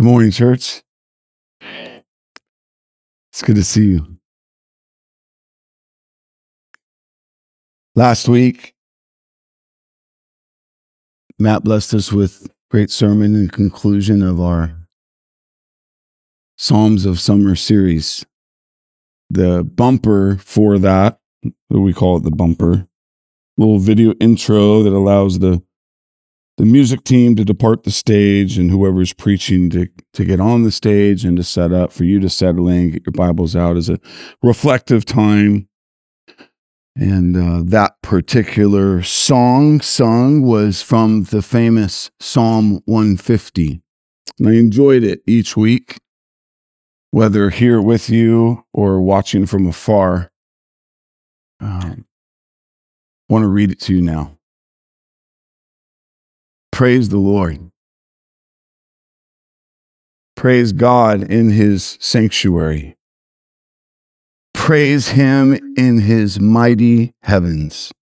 Good morning, church. It's good to see you. Last week, Matt blessed us with great sermon and conclusion of our Psalms of Summer series. The bumper for that, we call it the bumper, little video intro that allows the the music team to depart the stage and whoever's preaching to, to get on the stage and to set up for you to settle in, get your Bibles out as a reflective time. And uh, that particular song sung was from the famous Psalm 150. And I enjoyed it each week, whether here with you or watching from afar. Um, I want to read it to you now. Praise the Lord. Praise God in his sanctuary. Praise him in his mighty heavens.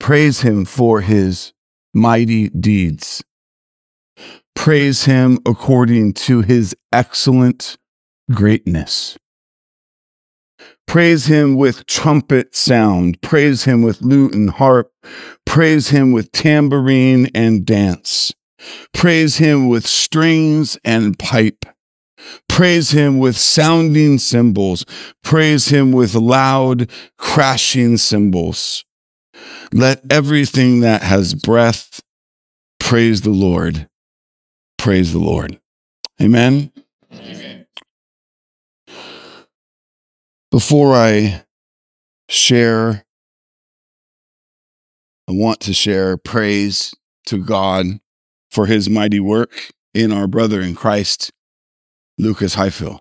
Praise him for his mighty deeds. Praise him according to his excellent greatness. Praise him with trumpet sound. Praise him with lute and harp. Praise him with tambourine and dance. Praise him with strings and pipe. Praise him with sounding cymbals. Praise him with loud crashing cymbals. Let everything that has breath praise the Lord. Praise the Lord. Amen. Before I share, I want to share praise to God for his mighty work in our brother in Christ, Lucas Highfill.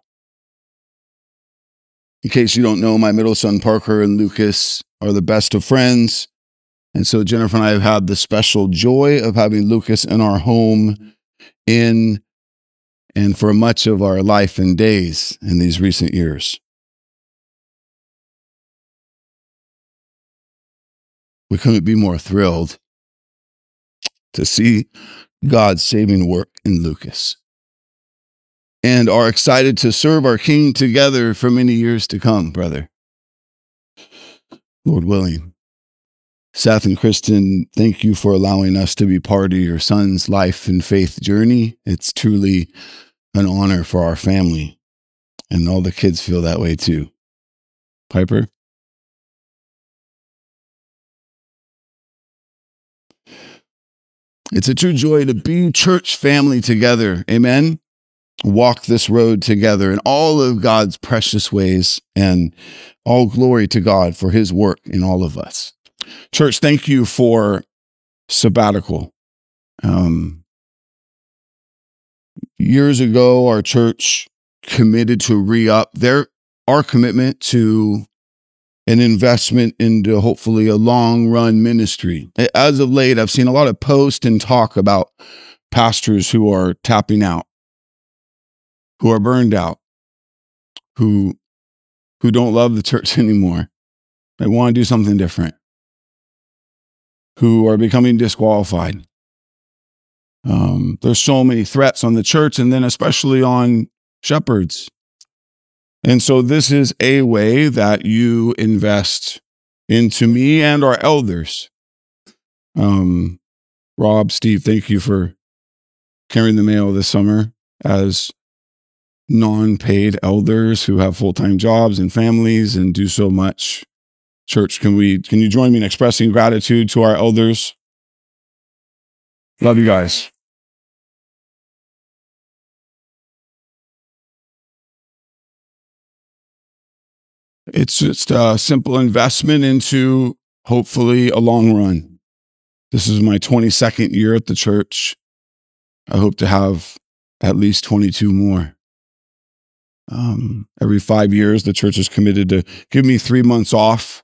In case you don't know, my middle son Parker and Lucas are the best of friends. And so Jennifer and I have had the special joy of having Lucas in our home in and for much of our life and days in these recent years. We couldn't be more thrilled to see God's saving work in Lucas and are excited to serve our King together for many years to come, brother. Lord willing. Seth and Kristen, thank you for allowing us to be part of your son's life and faith journey. It's truly an honor for our family, and all the kids feel that way too. Piper? It's a true joy to be church family together. Amen. Walk this road together in all of God's precious ways and all glory to God for his work in all of us. Church, thank you for sabbatical. Um, years ago, our church committed to re up their our commitment to an investment into hopefully a long run ministry. As of late, I've seen a lot of post and talk about pastors who are tapping out, who are burned out, who who don't love the church anymore. They want to do something different. Who are becoming disqualified. Um, there's so many threats on the church, and then especially on shepherds and so this is a way that you invest into me and our elders. Um, Rob, Steve, thank you for carrying the mail this summer as non-paid elders who have full-time jobs and families and do so much. Church, can we can you join me in expressing gratitude to our elders? Love you guys. It's just a simple investment into hopefully a long run. This is my 22nd year at the church. I hope to have at least 22 more. Um, every five years, the church is committed to give me three months off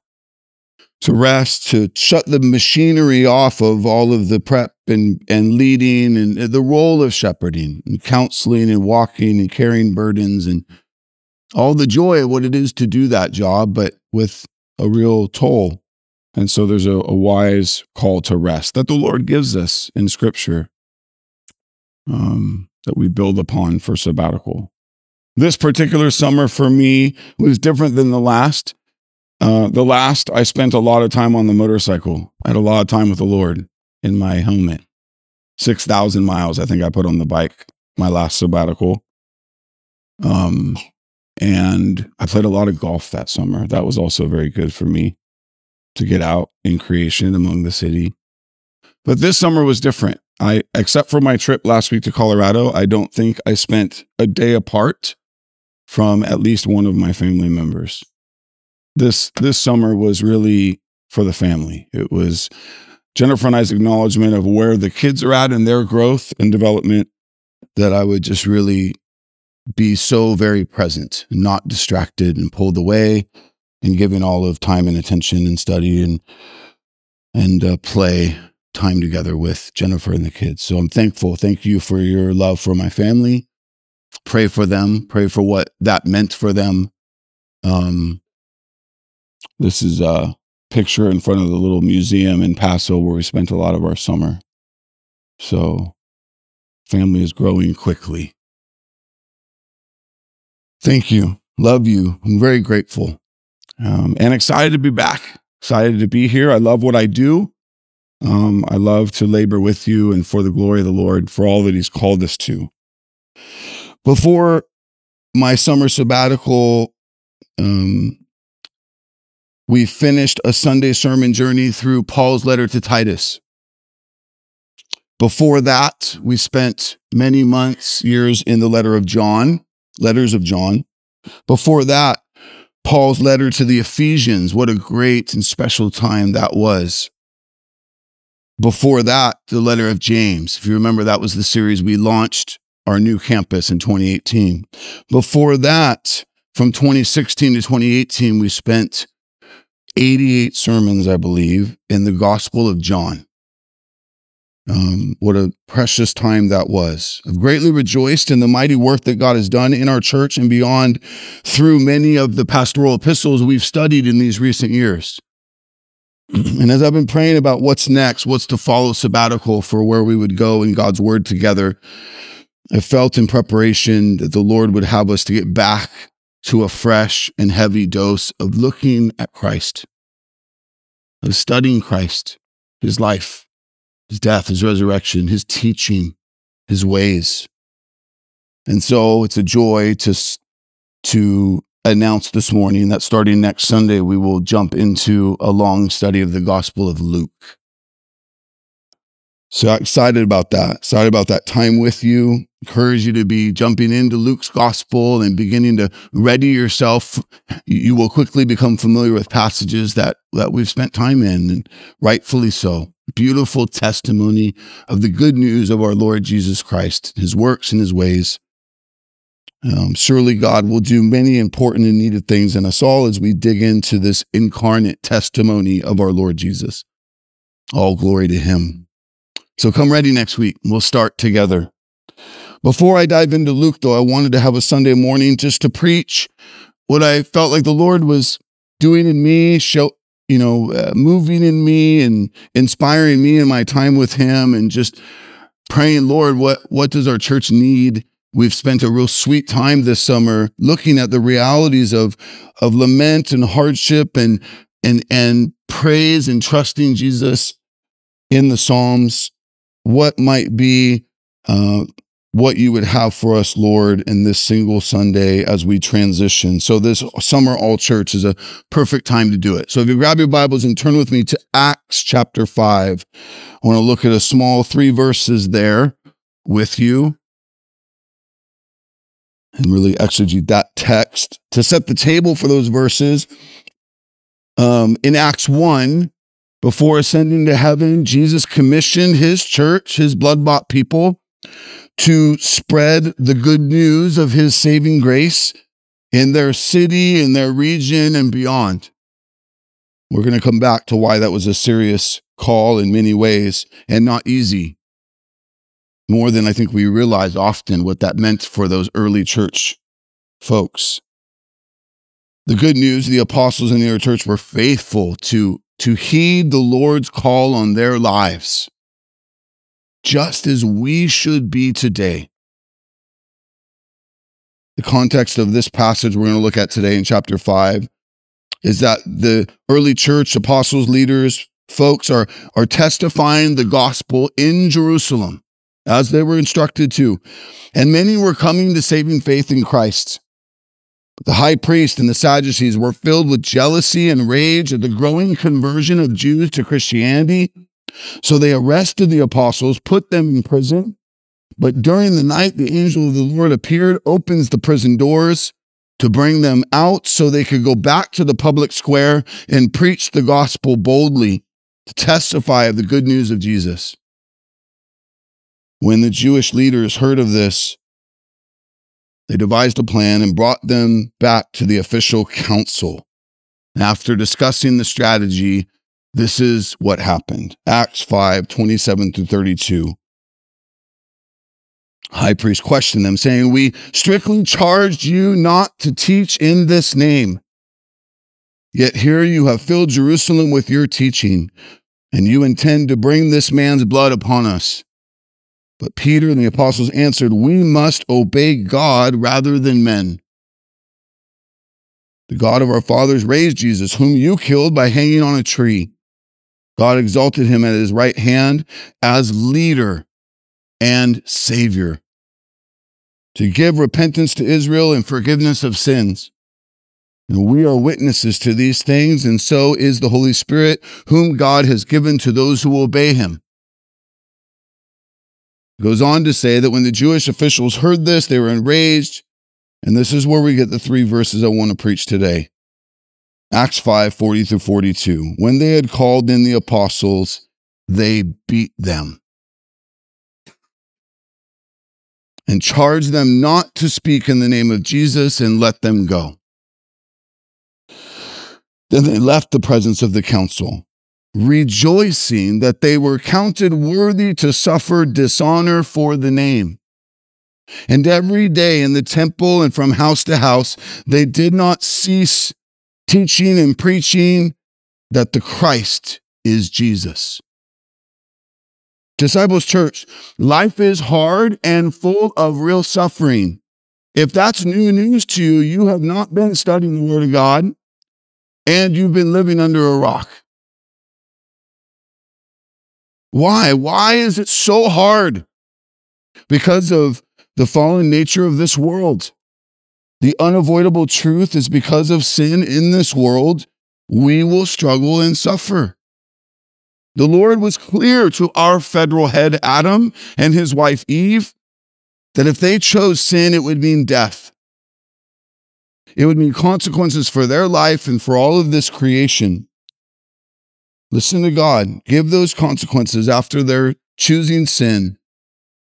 to rest, to shut the machinery off of all of the prep and, and leading and the role of shepherding and counseling and walking and carrying burdens and all the joy of what it is to do that job, but with a real toll. And so there's a, a wise call to rest that the Lord gives us in Scripture. Um, that we build upon for sabbatical. This particular summer for me was different than the last. Uh, the last, I spent a lot of time on the motorcycle. I had a lot of time with the Lord in my helmet. 6,000 miles, I think I put on the bike my last sabbatical. Um, and I played a lot of golf that summer. That was also very good for me to get out in creation among the city. But this summer was different. I, except for my trip last week to Colorado, I don't think I spent a day apart from at least one of my family members. This this summer was really for the family. It was Jennifer and I's acknowledgement of where the kids are at in their growth and development that I would just really be so very present, not distracted and pulled away, and giving all of time and attention and study and and uh, play time together with Jennifer and the kids. So I'm thankful. Thank you for your love for my family. Pray for them. Pray for what that meant for them. Um, this is a picture in front of the little museum in Paso where we spent a lot of our summer. So family is growing quickly. Thank you. Love you. I'm very grateful um, and excited to be back. Excited to be here. I love what I do. Um, I love to labor with you and for the glory of the Lord for all that He's called us to. Before my summer sabbatical, um, we finished a Sunday sermon journey through Paul's letter to Titus. Before that, we spent many months, years in the letter of John, letters of John. Before that, Paul's letter to the Ephesians. What a great and special time that was. Before that, the letter of James. If you remember, that was the series we launched our new campus in 2018. Before that, from 2016 to 2018, we spent 88 sermons, I believe, in the Gospel of John. Um, what a precious time that was. I've greatly rejoiced in the mighty work that God has done in our church and beyond through many of the pastoral epistles we've studied in these recent years. and as I've been praying about what's next, what's to follow sabbatical for where we would go in God's word together, I felt in preparation that the Lord would have us to get back to a fresh and heavy dose of looking at Christ, of studying Christ, his life, his death, his resurrection, his teaching, his ways. And so it's a joy to, to announce this morning that starting next Sunday, we will jump into a long study of the Gospel of Luke. So excited about that. Excited about that time with you. Encourage you to be jumping into Luke's gospel and beginning to ready yourself. You will quickly become familiar with passages that, that we've spent time in, and rightfully so beautiful testimony of the good news of our Lord Jesus Christ, his works and his ways. Um, surely God will do many important and needed things in us all as we dig into this incarnate testimony of our Lord Jesus. All glory to him. So come ready next week. We'll start together. Before I dive into Luke, though, I wanted to have a Sunday morning just to preach what I felt like the Lord was doing in me, show, you know, uh, moving in me and inspiring me in my time with him and just praying, Lord, what, what does our church need? We've spent a real sweet time this summer looking at the realities of, of lament and hardship and, and, and praise and trusting Jesus in the Psalms. What might be uh, what you would have for us, Lord, in this single Sunday as we transition. So, this summer all church is a perfect time to do it. So, if you grab your Bibles and turn with me to Acts chapter 5, I want to look at a small three verses there with you and really exegete that text to set the table for those verses. Um, in Acts 1, before ascending to heaven, Jesus commissioned his church, his blood bought people to spread the good news of his saving grace in their city, in their region, and beyond. We're going to come back to why that was a serious call in many ways and not easy. More than I think we realize often what that meant for those early church folks. The good news the apostles in the early church were faithful to, to heed the Lord's call on their lives just as we should be today. the context of this passage we're going to look at today in chapter 5 is that the early church apostles leaders folks are are testifying the gospel in Jerusalem as they were instructed to and many were coming to saving faith in Christ but the high priest and the Sadducees were filled with jealousy and rage at the growing conversion of Jews to Christianity so they arrested the apostles put them in prison but during the night, the angel of the Lord appeared, opens the prison doors to bring them out so they could go back to the public square and preach the gospel boldly to testify of the good news of Jesus. When the Jewish leaders heard of this, they devised a plan and brought them back to the official council. After discussing the strategy, this is what happened. Acts 5 27 through 32 high priest questioned them, saying, We strictly charged you not to teach in this name. Yet here you have filled Jerusalem with your teaching, and you intend to bring this man's blood upon us. But Peter and the apostles answered, We must obey God rather than men. The God of our fathers raised Jesus, whom you killed by hanging on a tree. God exalted him at his right hand as leader and Savior, to give repentance to Israel and forgiveness of sins. And we are witnesses to these things, and so is the Holy Spirit, whom God has given to those who obey him. It goes on to say that when the Jewish officials heard this, they were enraged. And this is where we get the three verses I want to preach today. Acts 5 40 through 42. When they had called in the apostles, they beat them and charged them not to speak in the name of Jesus and let them go. Then they left the presence of the council, rejoicing that they were counted worthy to suffer dishonor for the name. And every day in the temple and from house to house, they did not cease teaching and preaching that the Christ is Jesus. Disciples Church, life is hard and full of real suffering. If that's new news to you, you have not been studying the Word of God and you've been living under a rock. Why? Why is it so hard? Because of the fallen nature of this world. The unavoidable truth is because of sin in this world, we will struggle and suffer. The Lord was clear to our federal head, Adam, and his wife, Eve, that if they chose sin, it would mean death. It would mean consequences for their life and for all of this creation. Listen to God. Give those consequences after their choosing sin.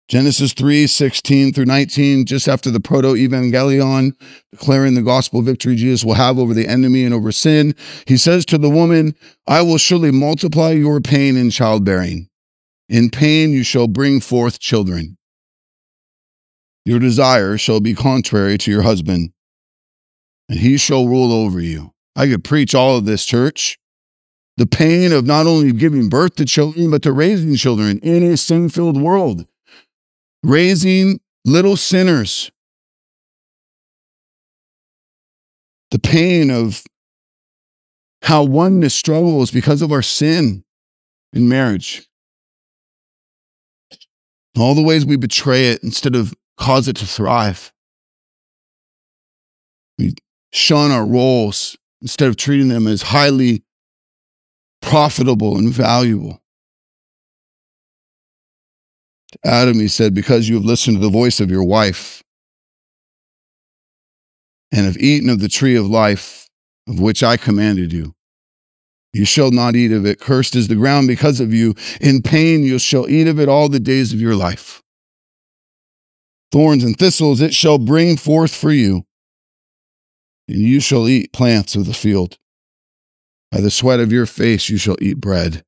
Genesis 3 16 through 19, just after the proto evangelion, declaring the gospel victory Jesus will have over the enemy and over sin, he says to the woman, I will surely multiply your pain in childbearing. In pain you shall bring forth children. Your desire shall be contrary to your husband, and he shall rule over you. I could preach all of this, church. The pain of not only giving birth to children, but to raising children in a sin filled world raising little sinners. The pain of how oneness struggles because of our sin in marriage. All the ways we betray it instead of cause it to thrive. We shun our roles instead of treating them as highly profitable and valuable. Adam, he said, because you have listened to the voice of your wife and have eaten of the tree of life of which I commanded you. You shall not eat of it. Cursed is the ground because of you. In pain you shall eat of it all the days of your life. Thorns and thistles it shall bring forth for you, and you shall eat plants of the field. By the sweat of your face you shall eat bread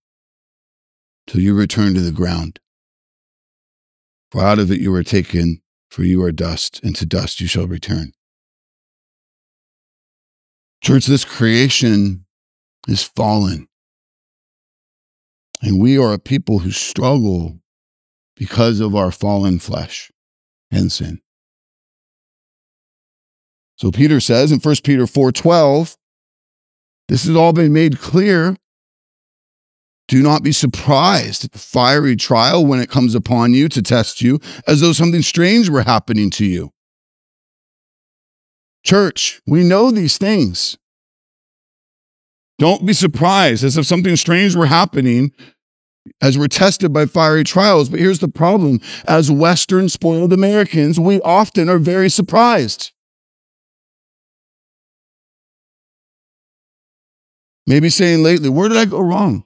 till you return to the ground. For out of it you were taken, for you are dust, and to dust you shall return. Church, this creation is fallen. And we are a people who struggle because of our fallen flesh and sin. So Peter says in 1 Peter 4:12, this has all been made clear. Do not be surprised at the fiery trial when it comes upon you to test you, as though something strange were happening to you. Church, we know these things. Don't be surprised as if something strange were happening as we're tested by fiery trials. But here's the problem as Western spoiled Americans, we often are very surprised. Maybe saying lately, where did I go wrong?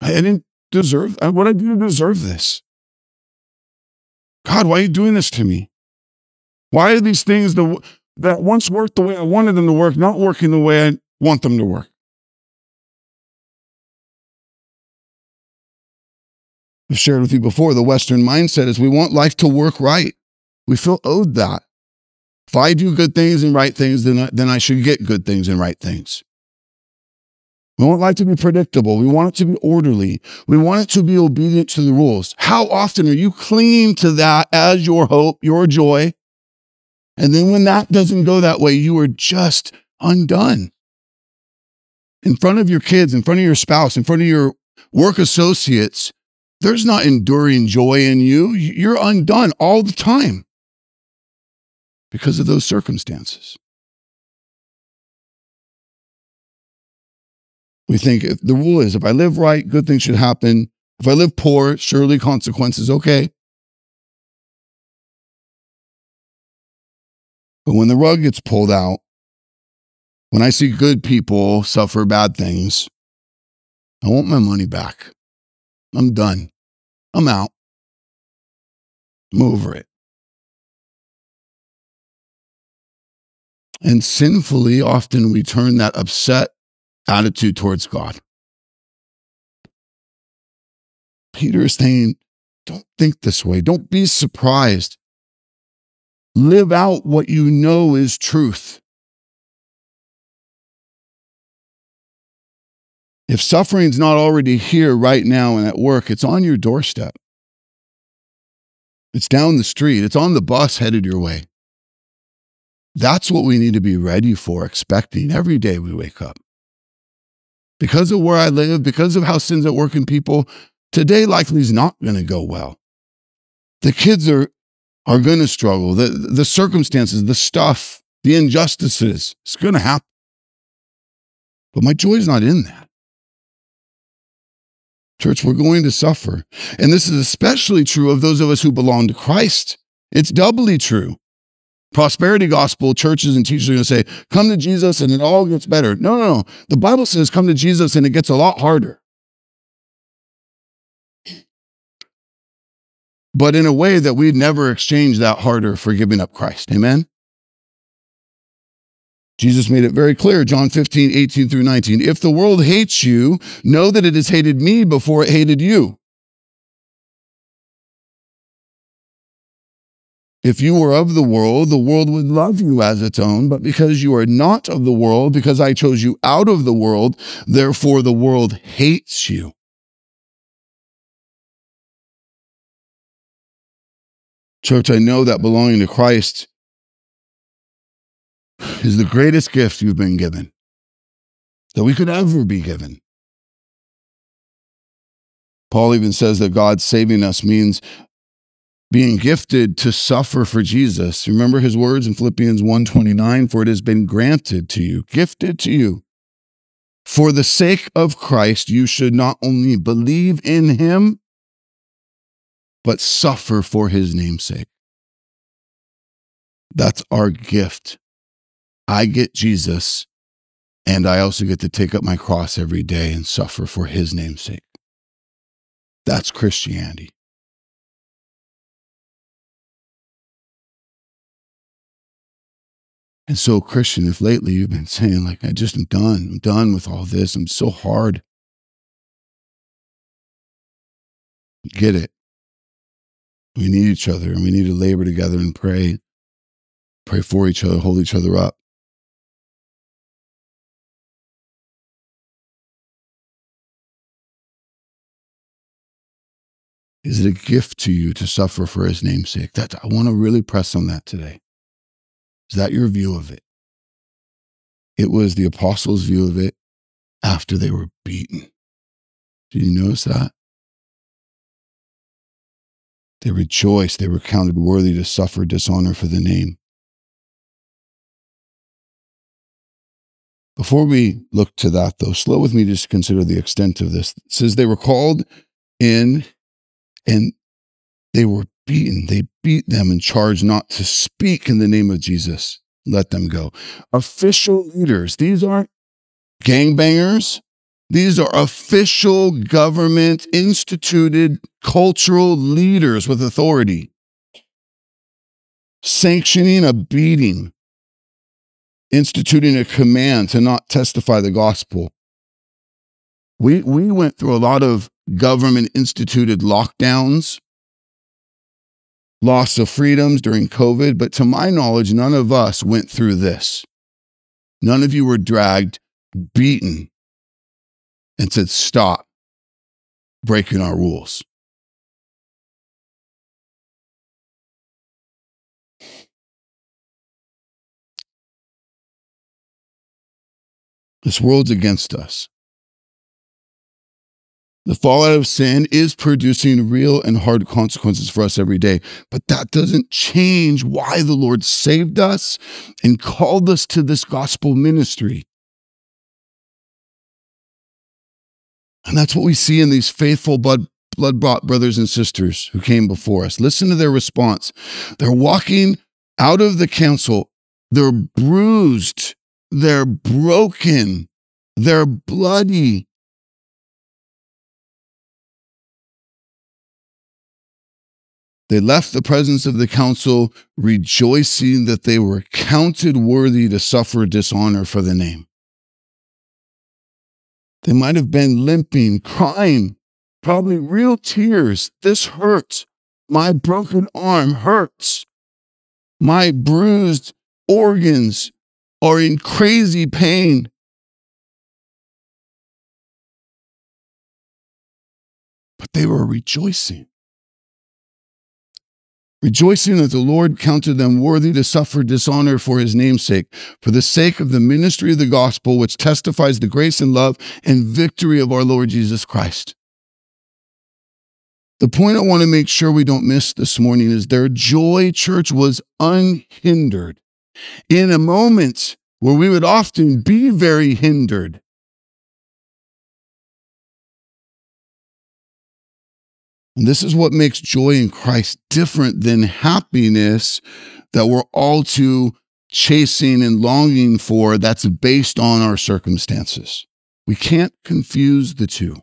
I didn't deserve, what I do to deserve this? God, why are you doing this to me? Why are these things the, that once worked the way I wanted them to work not working the way I want them to work? I've shared with you before, the Western mindset is we want life to work right. We feel owed that. If I do good things and right things, then I, then I should get good things and right things. We want life to be predictable. We want it to be orderly. We want it to be obedient to the rules. How often are you clinging to that as your hope, your joy? And then when that doesn't go that way, you are just undone. In front of your kids, in front of your spouse, in front of your work associates, there's not enduring joy in you. You're undone all the time because of those circumstances. We think the rule is if I live right, good things should happen. If I live poor, surely consequences, okay. But when the rug gets pulled out, when I see good people suffer bad things, I want my money back. I'm done. I'm out. I'm over it. And sinfully, often we turn that upset attitude towards God. Peter is saying, don't think this way. Don't be surprised. Live out what you know is truth. If suffering's not already here right now and at work, it's on your doorstep. It's down the street. It's on the bus headed your way. That's what we need to be ready for, expecting every day we wake up. Because of where I live, because of how sin's at work in people, today likely is not going to go well. The kids are, are going to struggle. The, the circumstances, the stuff, the injustices, it's going to happen. But my joy is not in that. Church, we're going to suffer. And this is especially true of those of us who belong to Christ. It's doubly true. Prosperity gospel churches and teachers are going to say, come to Jesus and it all gets better. No, no, no. The Bible says, come to Jesus and it gets a lot harder. But in a way that we'd never exchange that harder for giving up Christ. Amen? Jesus made it very clear, John 15, 18 through 19. If the world hates you, know that it has hated me before it hated you. If you were of the world, the world would love you as its own, but because you are not of the world, because I chose you out of the world, therefore the world hates you. Church, I know that belonging to Christ is the greatest gift you've been given that we could ever be given. Paul even says that God saving us means being gifted to suffer for Jesus. Remember his words in Philippians 1:29 for it has been granted to you, gifted to you. For the sake of Christ you should not only believe in him but suffer for his name's sake. That's our gift I get Jesus, and I also get to take up my cross every day and suffer for his name's sake. That's Christianity. And so, Christian, if lately you've been saying, like, I just am done, I'm done with all this, I'm so hard, get it. We need each other and we need to labor together and pray. Pray for each other, hold each other up. Is it a gift to you to suffer for his namesake? That I want to really press on that today. Is that your view of it? It was the apostles' view of it after they were beaten. Did you notice that? They rejoiced. They were counted worthy to suffer dishonor for the name. Before we look to that, though, slow with me just to consider the extent of this. It says they were called in and they were beaten. They beat them and charged not to speak in the name of Jesus. Let them go. Official leaders, these aren't gangbangers. These are official government instituted cultural leaders with authority sanctioning a beating, instituting a command to not testify the gospel. We, we went through a lot of government instituted lockdowns, loss of freedoms during COVID, but to my knowledge, none of us went through this. None of you were dragged, beaten, and said, Stop breaking our rules. This world's against us. The fallout of sin is producing real and hard consequences for us every day, but that doesn't change why the Lord saved us and called us to this gospel ministry. And that's what we see in these faithful blood blood brought brothers and sisters who came before us. Listen to their response. They're walking out of the council. They're bruised they're broken. They're bloody. They left the presence of the council rejoicing that they were counted worthy to suffer dishonor for the name. They might have been limping, crying, probably real tears. This hurts. My broken arm hurts. My bruised organs are in crazy pain. But they were rejoicing. Rejoicing that the Lord counted them worthy to suffer dishonor for his name's sake, for the sake of the ministry of the gospel, which testifies the grace and love and victory of our Lord Jesus Christ. The point I want to make sure we don't miss this morning is their joy, church, was unhindered in a moment where we would often be very hindered. And this is what makes joy in Christ different than happiness that we're all too chasing and longing for that's based on our circumstances. We can't confuse the two.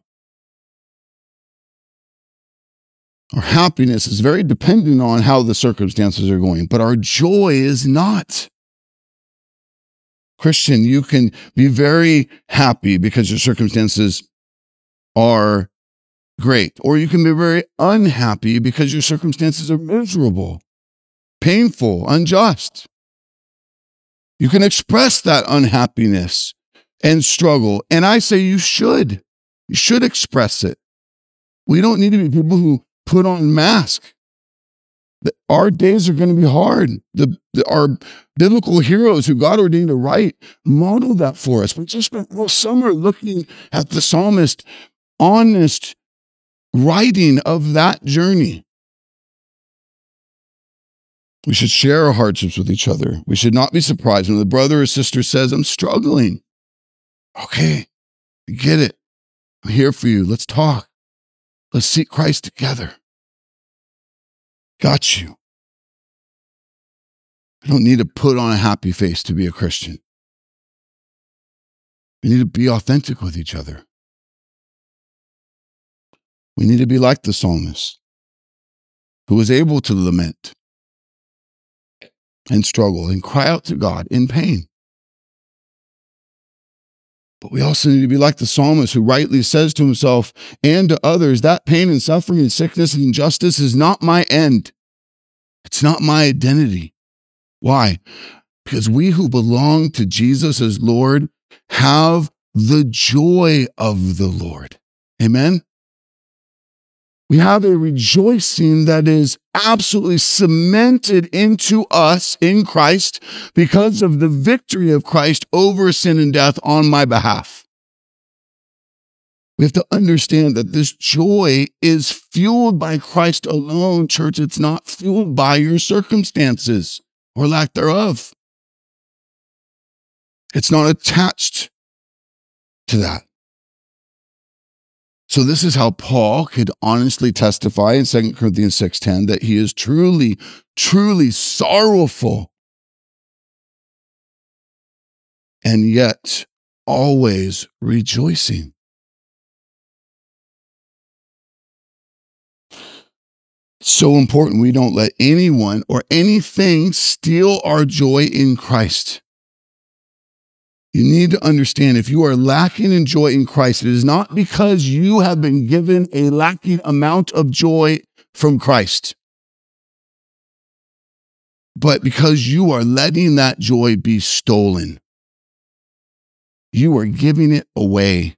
Our happiness is very dependent on how the circumstances are going, but our joy is not. Christian, you can be very happy because your circumstances are great, or you can be very unhappy because your circumstances are miserable, painful, unjust. You can express that unhappiness and struggle. And I say you should. You should express it. We don't need to be people who put on masks our days are going to be hard. The, the, our biblical heroes who God ordained to write modeled that for us. We just spent all summer looking at the psalmist, honest writing of that journey. We should share our hardships with each other. We should not be surprised when the brother or sister says, I'm struggling. Okay, I get it. I'm here for you. Let's talk. Let's seek Christ together. Got you. I don't need to put on a happy face to be a Christian. We need to be authentic with each other. We need to be like the psalmist who is able to lament and struggle and cry out to God in pain. But we also need to be like the psalmist who rightly says to himself and to others that pain and suffering and sickness and injustice is not my end. It's not my identity. Why? Because we who belong to Jesus as Lord have the joy of the Lord. Amen? We have a rejoicing that is absolutely cemented into us in Christ because of the victory of Christ over sin and death on my behalf. We have to understand that this joy is fueled by Christ alone, church. It's not fueled by your circumstances or lack thereof. It's not attached to that. So this is how Paul could honestly testify in 2 Corinthians 6:10 that he is truly truly sorrowful and yet always rejoicing. so important we don't let anyone or anything steal our joy in Christ. You need to understand if you are lacking in joy in Christ, it is not because you have been given a lacking amount of joy from Christ, but because you are letting that joy be stolen. You are giving it away.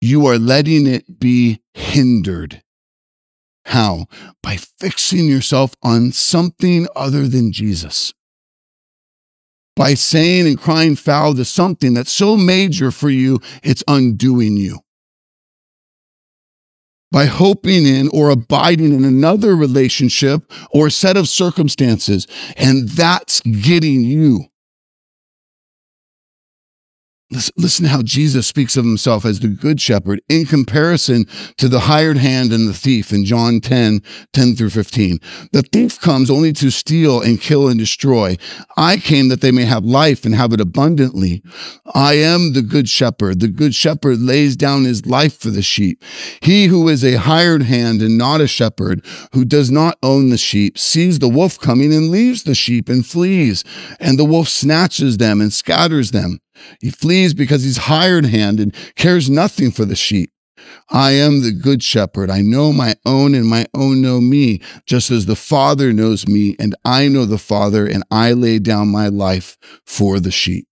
You are letting it be hindered. How? By fixing yourself on something other than Jesus. By saying and crying foul to something that's so major for you, it's undoing you. By hoping in or abiding in another relationship or set of circumstances, and that's getting you. Listen to how Jesus speaks of himself as the good shepherd in comparison to the hired hand and the thief in John 10, 10 through 15. The thief comes only to steal and kill and destroy. I came that they may have life and have it abundantly. I am the good shepherd. The good shepherd lays down his life for the sheep. He who is a hired hand and not a shepherd, who does not own the sheep, sees the wolf coming and leaves the sheep and flees, and the wolf snatches them and scatters them. He flees because he's hired hand and cares nothing for the sheep. I am the good shepherd. I know my own and my own know me, just as the Father knows me and I know the Father and I lay down my life for the sheep.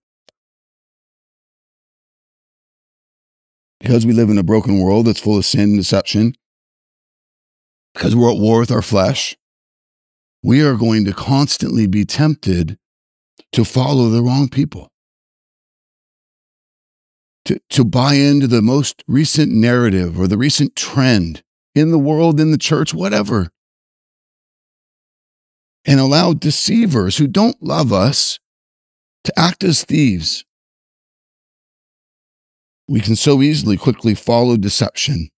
Because we live in a broken world that's full of sin and deception, because we're at war with our flesh, we are going to constantly be tempted to follow the wrong people to, to buy into the most recent narrative or the recent trend in the world, in the church, whatever. And allow deceivers who don't love us to act as thieves. We can so easily quickly follow deception.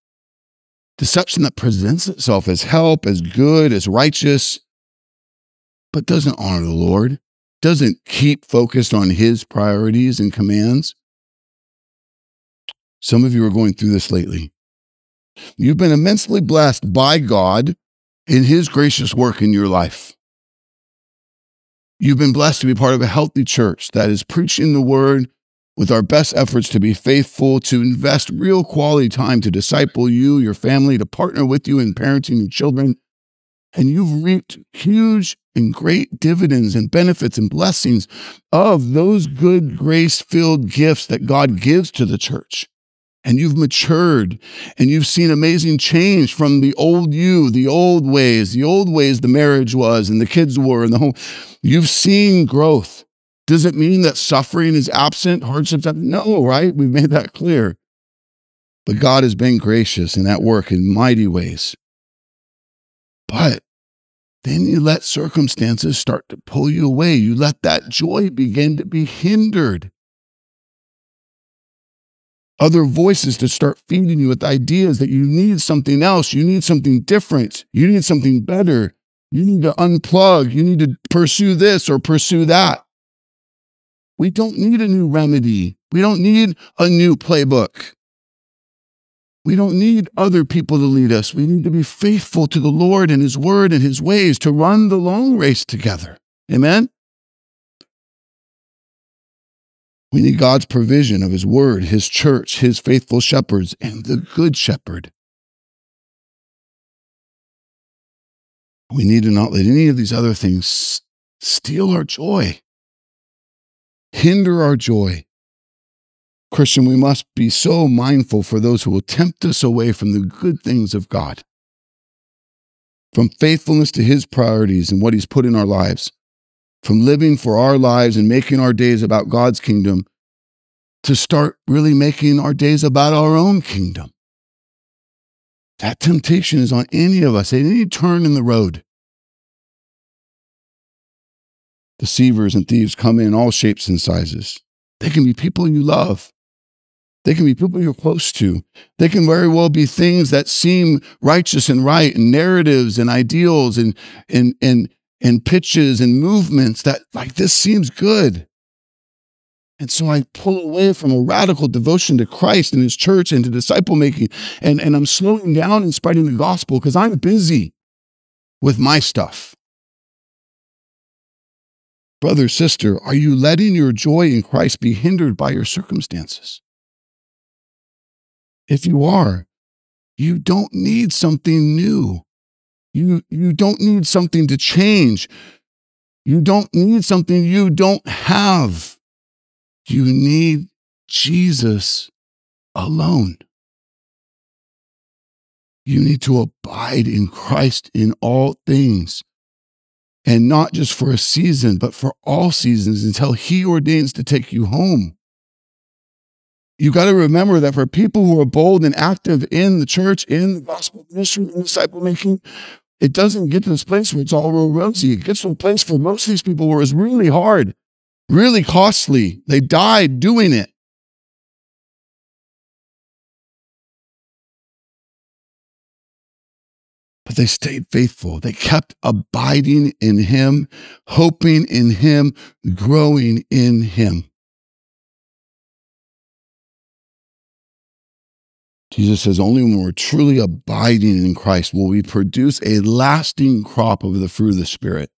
Deception that presents itself as help, as good, as righteous, but doesn't honor the Lord, doesn't keep focused on his priorities and commands. Some of you are going through this lately. You've been immensely blessed by God in His gracious work in your life. You've been blessed to be part of a healthy church that is preaching the word with our best efforts to be faithful, to invest real quality time to disciple you, your family, to partner with you in parenting your children. And you've reaped huge and great dividends and benefits and blessings of those good grace filled gifts that God gives to the church and you've matured and you've seen amazing change from the old you, the old ways, the old ways the marriage was and the kids were and the home. You've seen growth. Does it mean that suffering is absent, hardships? No, right? We've made that clear. But God has been gracious in that work in mighty ways. But then you let circumstances start to pull you away. You let that joy begin to be hindered other voices to start feeding you with ideas that you need something else, you need something different, you need something better, you need to unplug, you need to pursue this or pursue that. We don't need a new remedy. We don't need a new playbook. We don't need other people to lead us. We need to be faithful to the Lord and His word and His ways to run the long race together. Amen? We need God's provision of His word, His church, His faithful shepherds, and the good shepherd. We need to not let any of these other things steal our joy, hinder our joy. Christian, we must be so mindful for those who will tempt us away from the good things of God. from faithfulness to his priorities and what he's put in our lives, from living for our lives and making our days about God's kingdom to start really making our days about our own kingdom. That temptation is on any of us at any turn in the road. Deceivers and thieves come in all shapes and sizes. They can be people you love. They can be people you're close to. They can very well be things that seem righteous and right, and narratives and ideals and and and and pitches and movements that like this seems good. And so I pull away from a radical devotion to Christ and his church and to disciple making. And, and I'm slowing down in spreading the gospel because I'm busy with my stuff. Brother, sister, are you letting your joy in Christ be hindered by your circumstances? If you are, you don't need something new. You, you don't need something to change. You don't need something you don't have. You need Jesus alone. You need to abide in Christ in all things. And not just for a season, but for all seasons until He ordains to take you home. You got to remember that for people who are bold and active in the church, in the gospel ministry, in disciple making, it doesn't get to this place where it's all real rosy. It gets to a place for most of these people where it's really hard really costly. They died doing it. But they stayed faithful. They kept abiding in Him, hoping in Him, growing in Him. Jesus says, only when we're truly abiding in Christ will we produce a lasting crop of the fruit of the Spirit.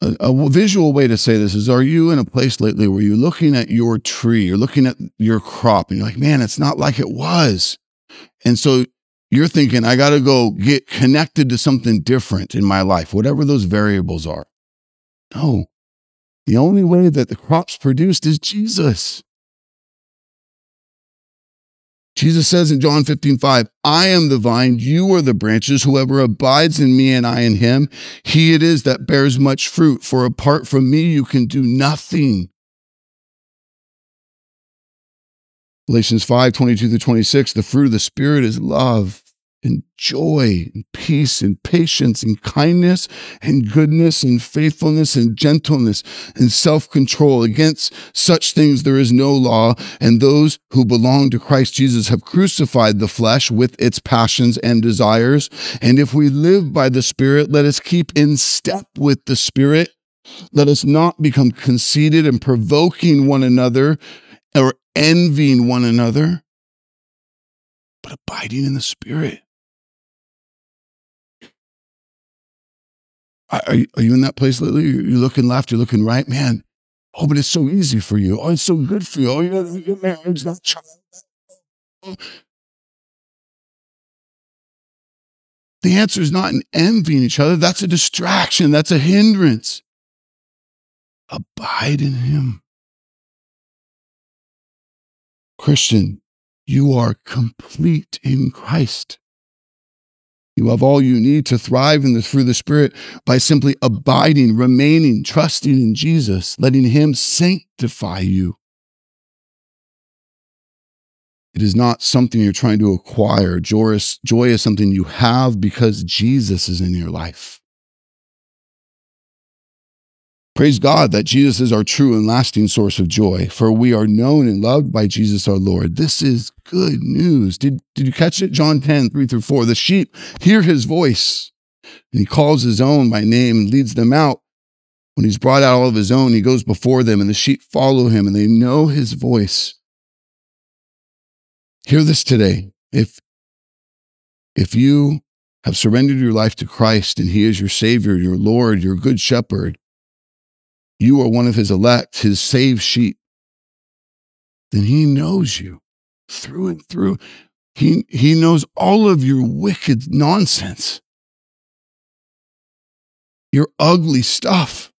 A, a, visual way to say this is are you in a place lately where you're looking at your tree you're looking at your crop and you're like man it's not like it was. And so you're thinking i got to go get connected to something different in my life whatever those variables are. No. The only way that the crop's produced is jesus Jesus says in John 15, 5, I am the vine, you are the branches. Whoever abides in me and I in him, he it is that bears much fruit. For apart from me, you can do nothing. Galatians 5, 22 through 26, the fruit of the Spirit is love, and joy and peace and patience and kindness and goodness and faithfulness and gentleness and self control. Against such things there is no law. And those who belong to Christ Jesus have crucified the flesh with its passions and desires. And if we live by the Spirit, let us keep in step with the Spirit. Let us not become conceited and provoking one another or envying one another, but abiding in the Spirit. Are you, are you in that place lately? You're looking left, you're looking right. Man, oh, but it's so easy for you. Oh, it's so good for you. Oh, you get married, child. The answer is not in envying each other. That's a distraction. That's a hindrance. Abide in Him. Christian, you are complete in Christ. You have all you need to thrive in the through the Spirit by simply abiding, remaining, trusting in Jesus, letting Him sanctify you. It is not something you're trying to acquire. Joy is, joy is something you have because Jesus is in your life. Praise God that Jesus is our true and lasting source of joy, for we are known and loved by Jesus our Lord. This is good news. Did, did you catch it? John 10, 3 through 4. The sheep hear his voice, and he calls his own by name and leads them out. When he's brought out all of his own, he goes before them, and the sheep follow him, and they know his voice. Hear this today. If, if you have surrendered your life to Christ and he is your Savior, your Lord, your good shepherd, you are one of his elect, his saved sheep, then he knows you through and through. He, he knows all of your wicked nonsense, your ugly stuff.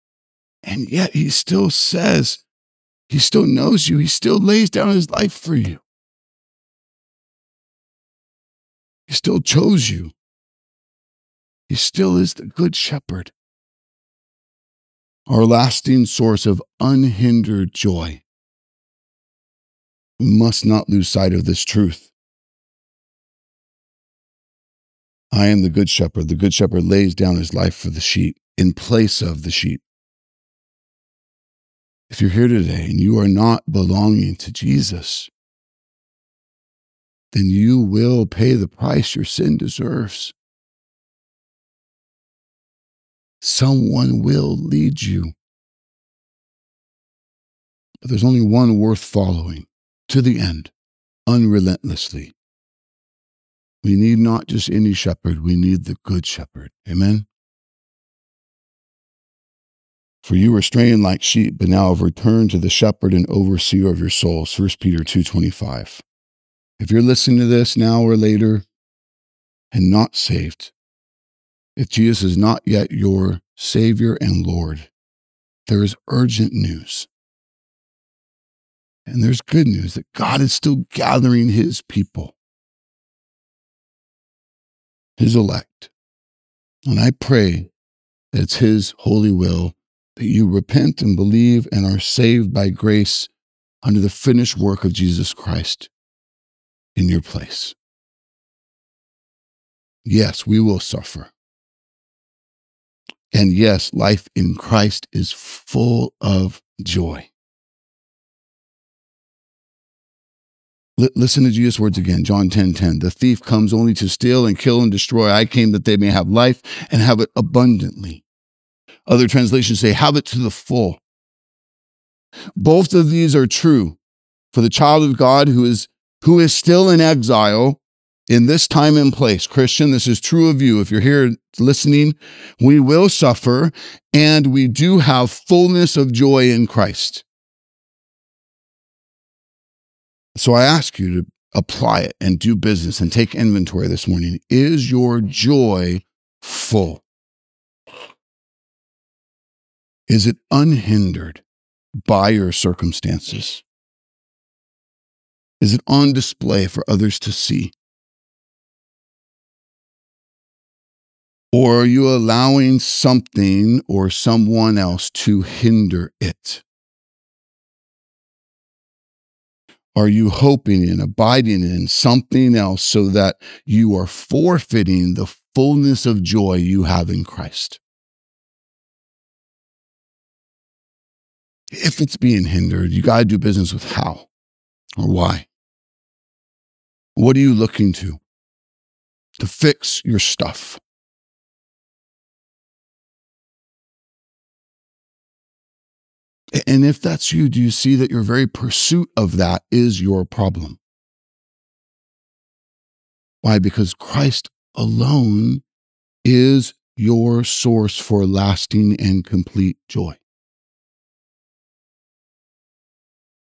And yet he still says, he still knows you. He still lays down his life for you. He still chose you. He still is the good shepherd, our lasting source of unhindered joy. We must not lose sight of this truth. I am the good shepherd. The good shepherd lays down his life for the sheep in place of the sheep. If you're here today and you are not belonging to Jesus, then you will pay the price your sin deserves. Someone will lead you. But there's only one worth following to the end, unrelentlessly. We need not just any shepherd, we need the good shepherd. Amen. For you were straying like sheep, but now have returned to the shepherd and overseer of your souls. 1 Peter 2.25. If you're listening to this now or later and not saved, if Jesus is not yet your Savior and Lord, there is urgent news. And there's good news that God is still gathering his people, his elect. And I pray that it's his holy will that you repent and believe and are saved by grace under the finished work of Jesus Christ in your place. Yes, we will suffer. And yes, life in Christ is full of joy. L- listen to Jesus' words again, John 10 10. The thief comes only to steal and kill and destroy. I came that they may have life and have it abundantly. Other translations say, have it to the full. Both of these are true for the child of God who is, who is still in exile in this time and place. Christian, this is true of you. If you're here listening, we will suffer and we do have fullness of joy in Christ. So I ask you to apply it and do business and take inventory this morning. Is your joy full? Is it unhindered by your circumstances? Is it on display for others to see? Or are you allowing something or someone else to hinder it? Are you hoping and abiding in something else so that you are forfeiting the fullness of joy you have in Christ? If it's being hindered, you got to do business with how or why. What are you looking to? To fix your stuff. And if that's you, do you see that your very pursuit of that is your problem? Why? Because Christ alone is your source for lasting and complete joy.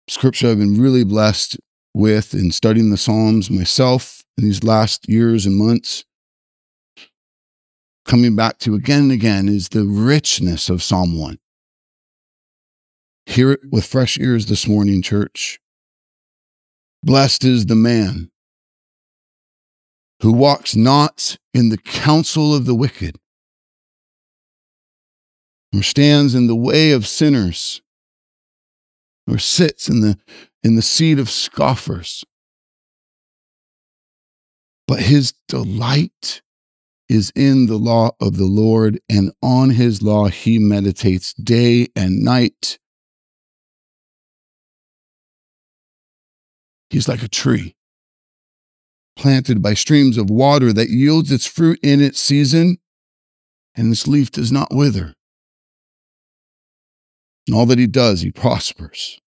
Scripture I've been really blessed with in studying the Psalms myself in these last years and months. Coming back to again and again is the richness of Psalm 1. Hear it with fresh ears this morning, church. Blessed is the man who walks not in the counsel of the wicked, nor stands in the way of sinners, nor sits in the, in the seat of scoffers. But his delight is in the law of the Lord, and on his law he meditates day and night. He's like a tree planted by streams of water that yields its fruit in its season, and its leaf does not wither. And all that he does, he prospers.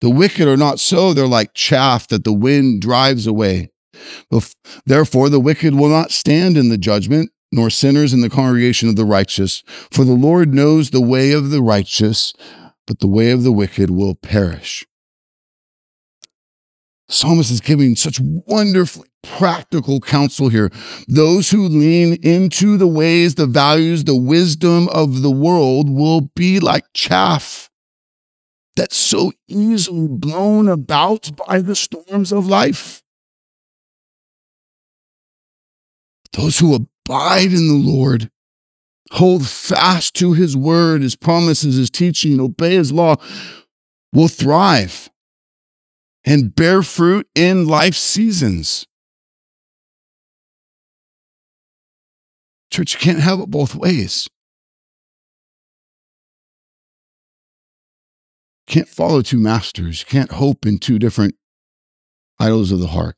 The wicked are not so, they're like chaff that the wind drives away. Therefore, the wicked will not stand in the judgment, nor sinners in the congregation of the righteous. For the Lord knows the way of the righteous, but the way of the wicked will perish psalmist is giving such wonderfully practical counsel here. Those who lean into the ways, the values, the wisdom of the world will be like chaff that's so easily blown about by the storms of life. Those who abide in the Lord, hold fast to his word, his promises, his teaching, obey his law, will thrive and bear fruit in life seasons. Church, you can't have it both ways. You can't follow two masters. You can't hope in two different idols of the heart.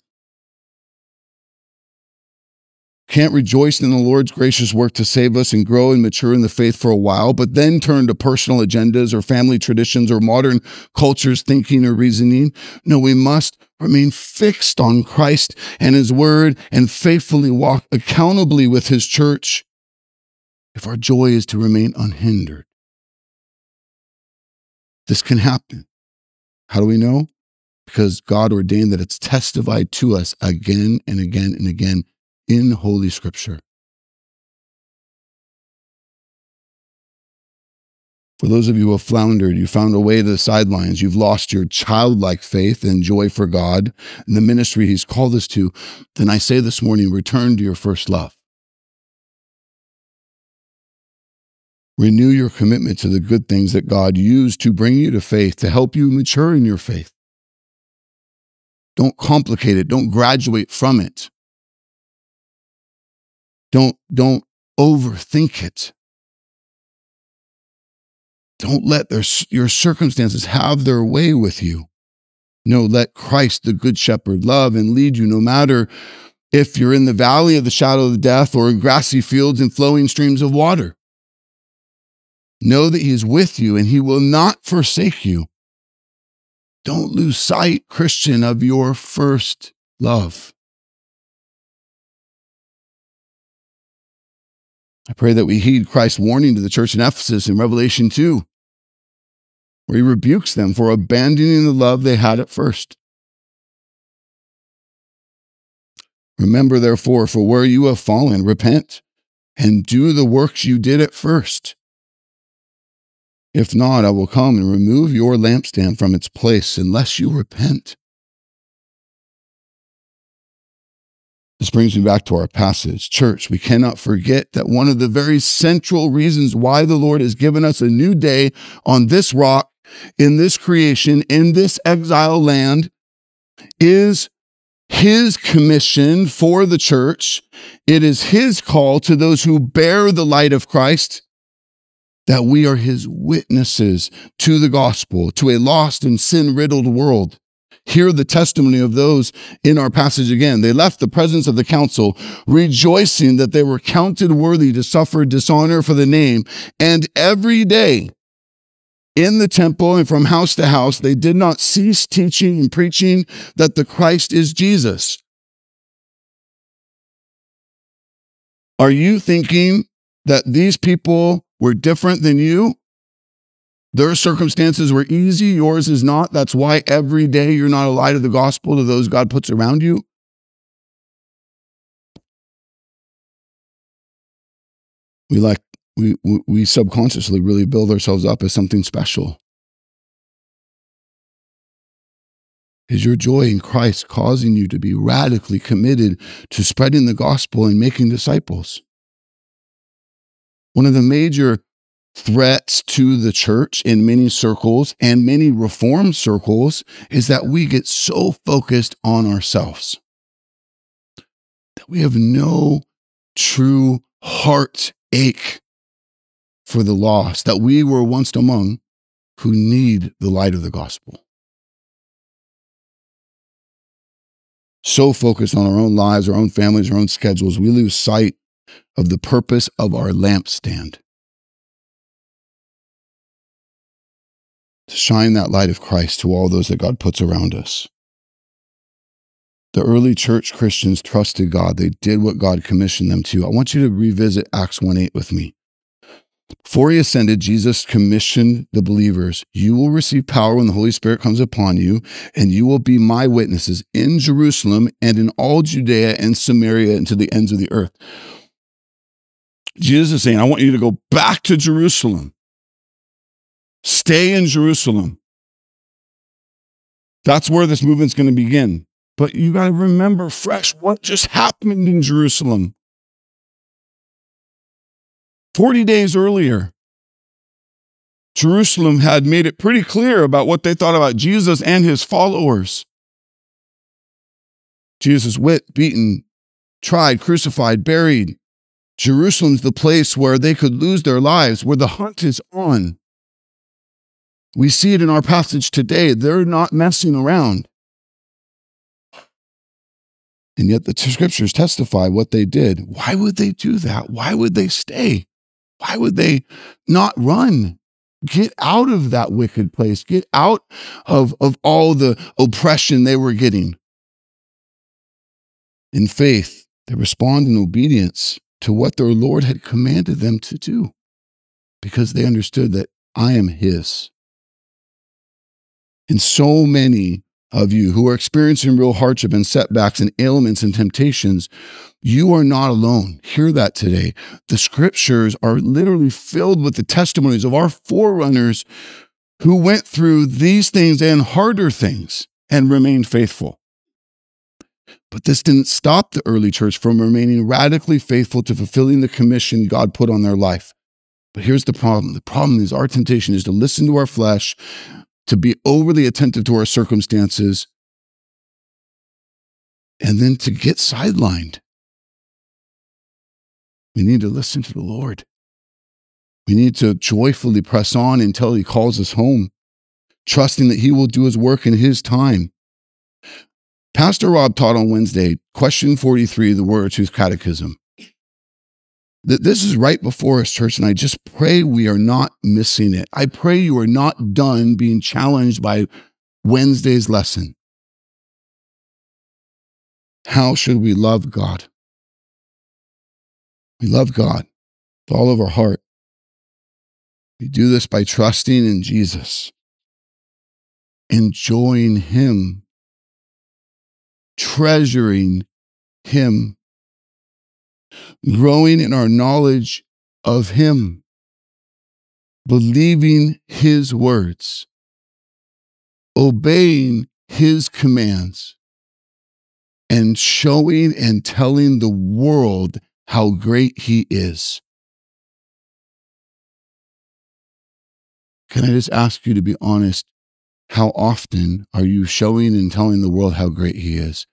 Can't rejoice in the Lord's gracious work to save us and grow and mature in the faith for a while, but then turn to personal agendas or family traditions or modern culture's thinking or reasoning. No, we must remain fixed on Christ and His Word and faithfully walk accountably with His church if our joy is to remain unhindered. This can happen. How do we know? Because God ordained that it's testified to us again and again and again in Holy Scripture. For those of you who have floundered, you found a way to the sidelines, you've lost your childlike faith and joy for God and the ministry He's called us to, then I say this morning return to your first love. Renew your commitment to the good things that God used to bring you to faith, to help you mature in your faith. Don't complicate it, don't graduate from it. Don't, don't overthink it. Don't let their, your circumstances have their way with you. No, let Christ, the Good Shepherd, love and lead you no matter if you're in the valley of the shadow of death or grassy fields and flowing streams of water. Know that He is with you and He will not forsake you. Don't lose sight, Christian, of your first love. I pray that we heed Christ's warning to the church in Ephesus in Revelation 2, where he rebukes them for abandoning the love they had at first. Remember, therefore, for where you have fallen, repent and do the works you did at first. If not, I will come and remove your lampstand from its place unless you repent. This brings me back to our passage. Church, we cannot forget that one of the very central reasons why the Lord has given us a new day on this rock, in this creation, in this exile land, is his commission for the church. It is his call to those who bear the light of Christ that we are his witnesses to the gospel, to a lost and sin riddled world. Hear the testimony of those in our passage again. They left the presence of the council, rejoicing that they were counted worthy to suffer dishonor for the name. And every day in the temple and from house to house, they did not cease teaching and preaching that the Christ is Jesus. Are you thinking that these people were different than you? Their circumstances were easy, yours is not. That's why every day you're not a light of the gospel to those God puts around you. We like we we subconsciously really build ourselves up as something special. Is your joy in Christ causing you to be radically committed to spreading the gospel and making disciples? One of the major threats to the church in many circles and many reform circles is that we get so focused on ourselves that we have no true heart ache for the lost that we were once among who need the light of the gospel. So focused on our own lives, our own families, our own schedules, we lose sight of the purpose of our lampstand. To shine that light of Christ to all those that God puts around us. The early church Christians trusted God. They did what God commissioned them to. I want you to revisit Acts 1 8 with me. Before he ascended, Jesus commissioned the believers You will receive power when the Holy Spirit comes upon you, and you will be my witnesses in Jerusalem and in all Judea and Samaria and to the ends of the earth. Jesus is saying, I want you to go back to Jerusalem. Stay in Jerusalem. That's where this movement's going to begin. But you got to remember fresh what just happened in Jerusalem. 40 days earlier, Jerusalem had made it pretty clear about what they thought about Jesus and his followers. Jesus whipped, beaten, tried, crucified, buried. Jerusalem's the place where they could lose their lives, where the hunt is on. We see it in our passage today. They're not messing around. And yet the scriptures testify what they did. Why would they do that? Why would they stay? Why would they not run? Get out of that wicked place. Get out of, of all the oppression they were getting. In faith, they respond in obedience to what their Lord had commanded them to do because they understood that I am His. And so many of you who are experiencing real hardship and setbacks and ailments and temptations, you are not alone. Hear that today. The scriptures are literally filled with the testimonies of our forerunners who went through these things and harder things and remained faithful. But this didn't stop the early church from remaining radically faithful to fulfilling the commission God put on their life. But here's the problem the problem is our temptation is to listen to our flesh, to be overly attentive to our circumstances, and then to get sidelined. We need to listen to the Lord. We need to joyfully press on until He calls us home, trusting that He will do His work in His time. Pastor Rob taught on Wednesday, question 43, the Word of Truth Catechism. This is right before us, church, and I just pray we are not missing it. I pray you are not done being challenged by Wednesday's lesson. How should we love God? We love God with all of our heart. We do this by trusting in Jesus, enjoying Him, treasuring Him growing in our knowledge of Him, believing His words, obeying His commands, and showing and telling the world how great He is. Can I just ask you to be honest? How often are you showing and telling the world how great He is?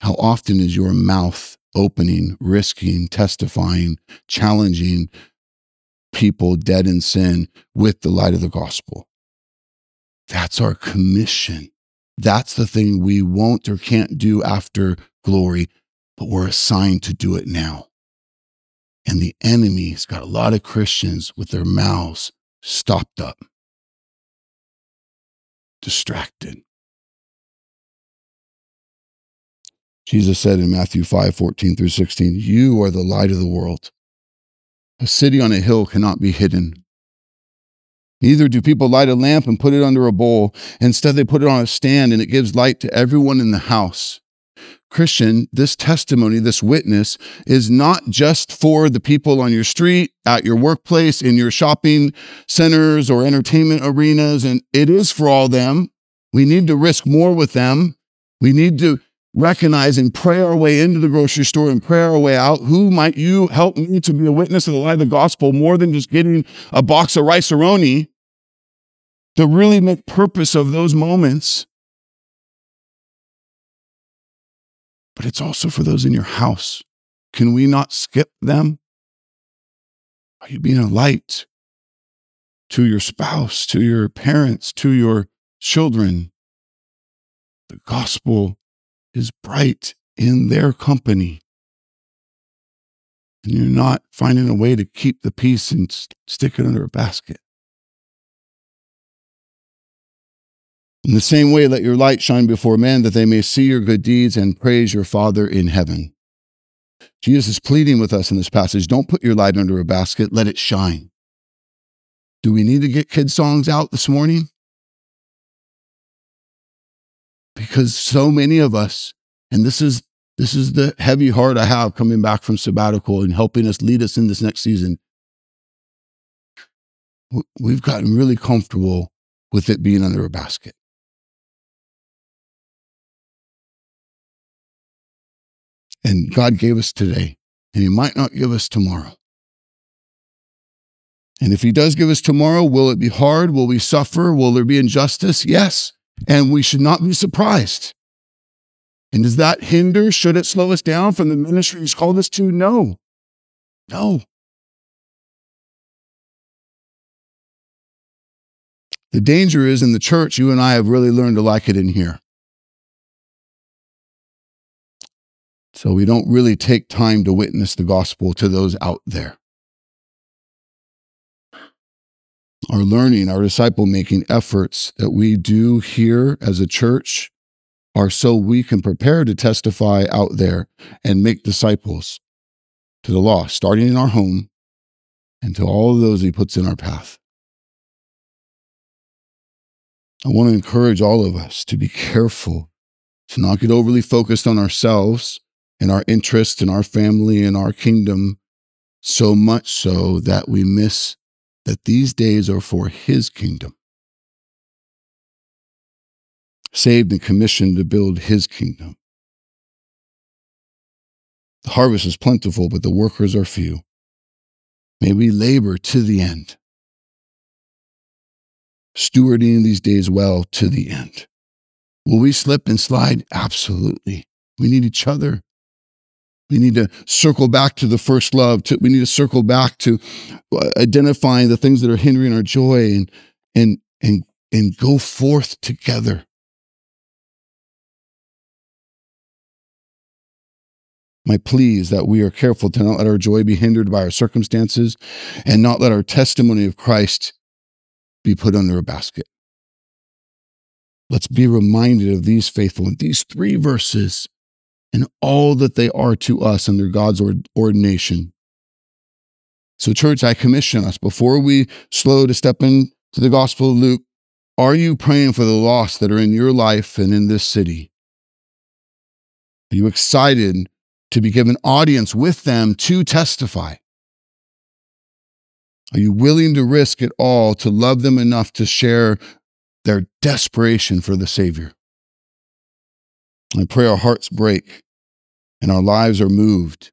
How often is your mouth opening, risking, testifying, challenging people dead in sin with the light of the gospel. That's our commission. That's the thing we won't or can't do after glory, but we're assigned to do it now. And the enemy's got a lot of Christians with their mouths stopped up, distracted. Jesus said in Matthew 5 14 through 16, You are the light of the world. A city on a hill cannot be hidden. Neither do people light a lamp and put it under a bowl. Instead, they put it on a stand and it gives light to everyone in the house. Christian, this testimony, this witness is not just for the people on your street, at your workplace, in your shopping centers or entertainment arenas, and it is for all them. We need to risk more with them. We need to recognize and pray our way into the grocery store and pray our way out. Who might you help me to be a witness of the light of the gospel more than just getting a box of Rice-A-Roni? To really make purpose of those moments. But it's also for those in your house. Can we not skip them? Are you being a light to your spouse, to your parents, to your children? The gospel is bright in their company. And you're not finding a way to keep the peace and stick it under a basket. In the same way, let your light shine before men that they may see your good deeds and praise your Father in heaven. Jesus is pleading with us in this passage don't put your light under a basket, let it shine. Do we need to get kid songs out this morning? Because so many of us, and this is this is the heavy heart I have coming back from sabbatical and helping us lead us in this next season. We've gotten really comfortable with it being under a basket. And God gave us today, and He might not give us tomorrow. And if he does give us tomorrow, will it be hard? Will we suffer? Will there be injustice? Yes. And we should not be surprised. And does that hinder? Should it slow us down from the ministry he's called us to? No. No. The danger is in the church, you and I have really learned to like it in here. So we don't really take time to witness the gospel to those out there. Our learning, our disciple making efforts that we do here as a church are so we can prepare to testify out there and make disciples to the lost, starting in our home and to all of those he puts in our path. I want to encourage all of us to be careful to not get overly focused on ourselves and our interests and our family and our kingdom, so much so that we miss that these days are for his kingdom. Saved and commissioned to build his kingdom. The harvest is plentiful, but the workers are few. May we labor to the end stewarding these days well to the end. Will we slip and slide? Absolutely. We need each other. We need to circle back to the first love. To, we need to circle back to uh, identifying the things that are hindering our joy and, and, and, and go forth together. My plea is that we are careful to not let our joy be hindered by our circumstances and not let our testimony of Christ be put under a basket. Let's be reminded of these faithful and these three verses and all that they are to us under God's ordination. So, church, I commission us before we slow to step into the Gospel of Luke. Are you praying for the lost that are in your life and in this city? Are you excited to be given audience with them to testify? Are you willing to risk it all to love them enough to share their desperation for the Savior? I pray our hearts break and our lives are moved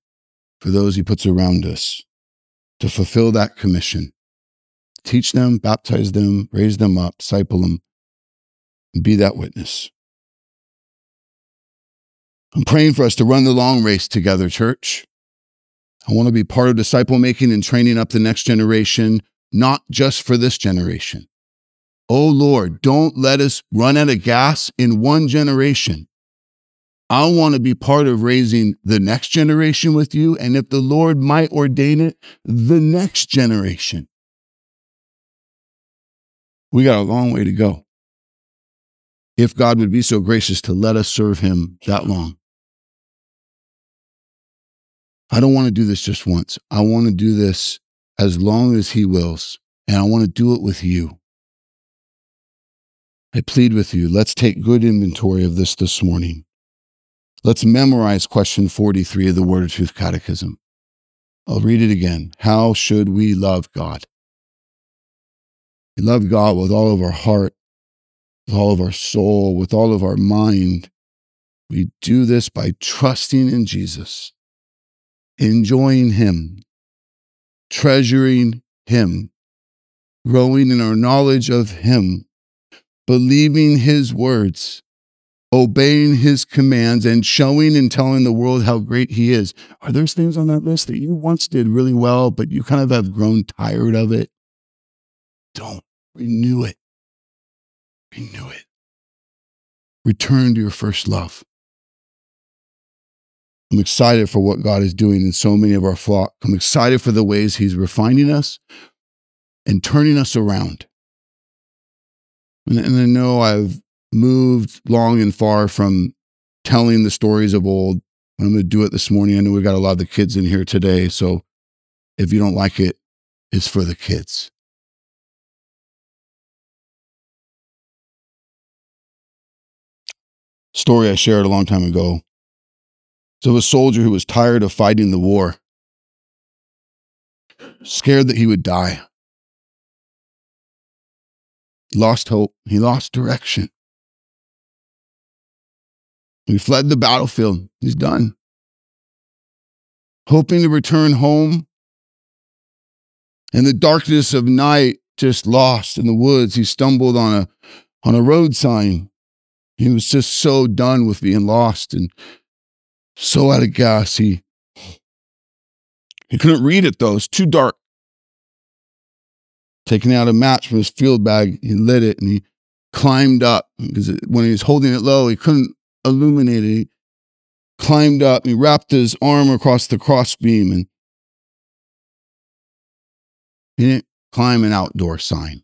for those He puts around us to fulfill that commission. Teach them, baptize them, raise them up, disciple them, and be that witness. I'm praying for us to run the long race together, church. I want to be part of disciple making and training up the next generation, not just for this generation. Oh Lord, don't let us run out of gas in one generation. I want to be part of raising the next generation with you. And if the Lord might ordain it, the next generation. We got a long way to go. If God would be so gracious to let us serve him that long. I don't want to do this just once. I want to do this as long as He wills, and I want to do it with you. I plead with you, let's take good inventory of this this morning. Let's memorize question 43 of the Word of Truth Catechism. I'll read it again. How should we love God? We love God with all of our heart, with all of our soul, with all of our mind. We do this by trusting in Jesus enjoying Him, treasuring Him, growing in our knowledge of Him, believing His words, obeying His commands, and showing and telling the world how great He is. Are there things on that list that you once did really well, but you kind of have grown tired of it? Don't renew it. Renew it. Return to your first love. I'm excited for what God is doing in so many of our flock. I'm excited for the ways He's refining us and turning us around. And, and I know I've moved long and far from telling the stories of old. I'm going to do it this morning. I know we've got a lot of the kids in here today. So if you don't like it, it's for the kids. Story I shared a long time ago so a soldier who was tired of fighting the war, scared that he would die, lost hope, he lost direction. He fled the battlefield. He's done. Hoping to return home, In the darkness of night, just lost in the woods, he stumbled on a on a road sign. He was just so done with being lost and so out of gas. He he couldn't read it though; it's too dark. Taking out a match from his field bag, he lit it and he climbed up because when he was holding it low, he couldn't illuminate it. He climbed up, he wrapped his arm across the crossbeam and he didn't climb an outdoor sign,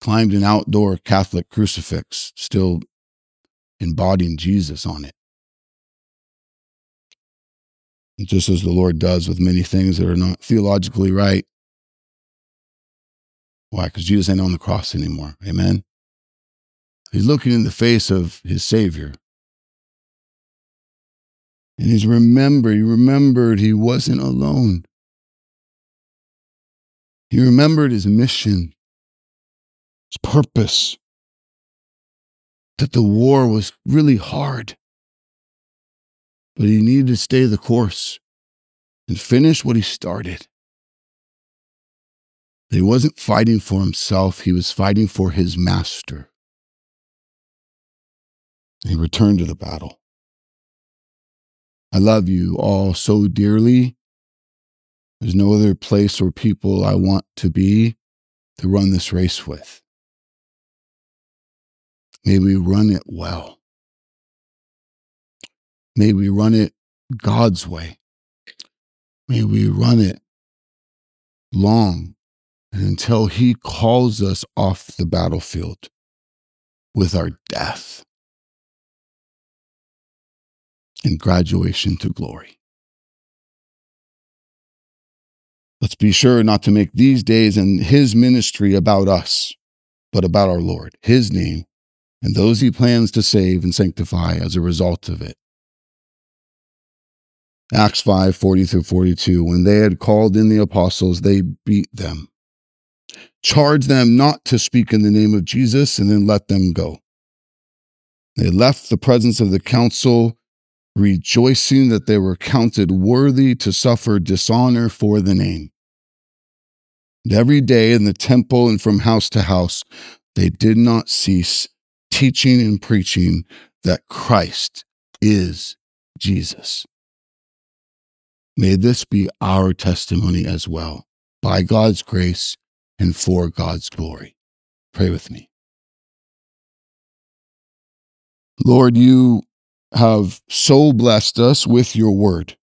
climbed an outdoor Catholic crucifix, still embodying Jesus on it. Just as the Lord does with many things that are not theologically right. Why? Because Jesus ain't on the cross anymore. Amen. He's looking in the face of his Savior. And he's remembered, he remembered he wasn't alone. He remembered his mission, his purpose, that the war was really hard. But he needed to stay the course and finish what he started. That He wasn't fighting for himself, he was fighting for his master. And he returned to the battle. I love you all so dearly. There's no other place or people I want to be to run this race with. May we run it well. May we run it God's way. May we run it long until He calls us off the battlefield with our death and graduation to glory. Let's be sure not to make these days and his ministry about us, but about our Lord, his name, and those he plans to save and sanctify as a result of it. Acts 5 40 through 42. When they had called in the apostles, they beat them, charged them not to speak in the name of Jesus, and then let them go. They left the presence of the council rejoicing that they were counted worthy to suffer dishonor for the name. And every day in the temple and from house to house, they did not cease teaching and preaching that Christ is Jesus. May this be our testimony as well, by God's grace and for God's glory. Pray with me. Lord, you have so blessed us with your word.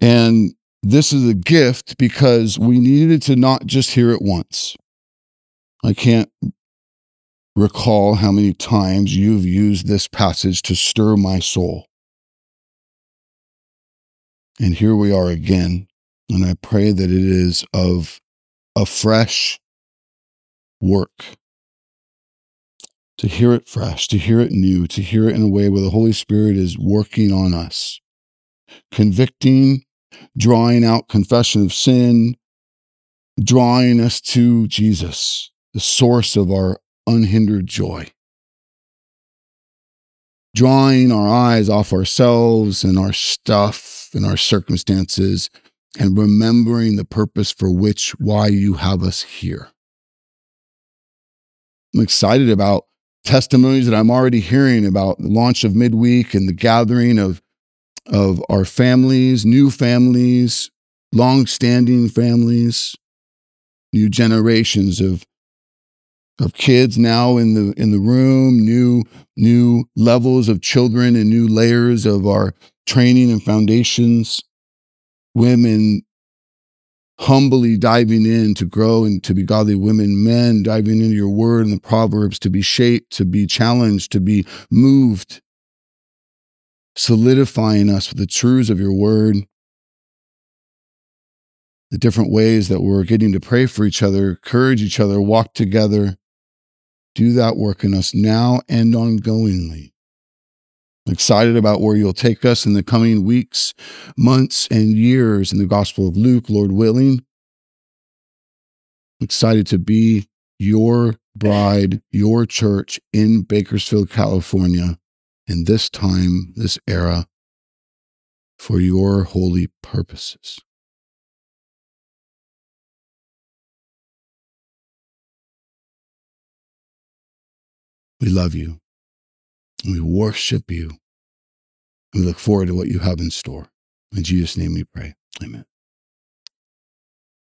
And this is a gift because we needed to not just hear it once. I can't recall how many times you've used this passage to stir my soul. And here we are again. And I pray that it is of a fresh work to hear it fresh, to hear it new, to hear it in a way where the Holy Spirit is working on us, convicting, drawing out confession of sin, drawing us to Jesus, the source of our unhindered joy. Drawing our eyes off ourselves and our stuff and our circumstances and remembering the purpose for which, why you have us here. I'm excited about testimonies that I'm already hearing about the launch of midweek and the gathering of of our families, new families, long-standing families, new generations of of kids now in the in the room, new new levels of children and new layers of our training and foundations, women humbly diving in to grow and to be godly women, men diving into your word and the Proverbs to be shaped, to be challenged, to be moved, solidifying us with the truths of your word, the different ways that we're getting to pray for each other, encourage each other, walk together. Do that work in us now and ongoingly excited about where you'll take us in the coming weeks, months, and years in the Gospel of Luke, Lord willing. Excited to be your bride, your church in Bakersfield, California, in this time, this era, for your holy purposes. We love you. We worship you. We look forward to what you have in store. In Jesus' name we pray. Amen.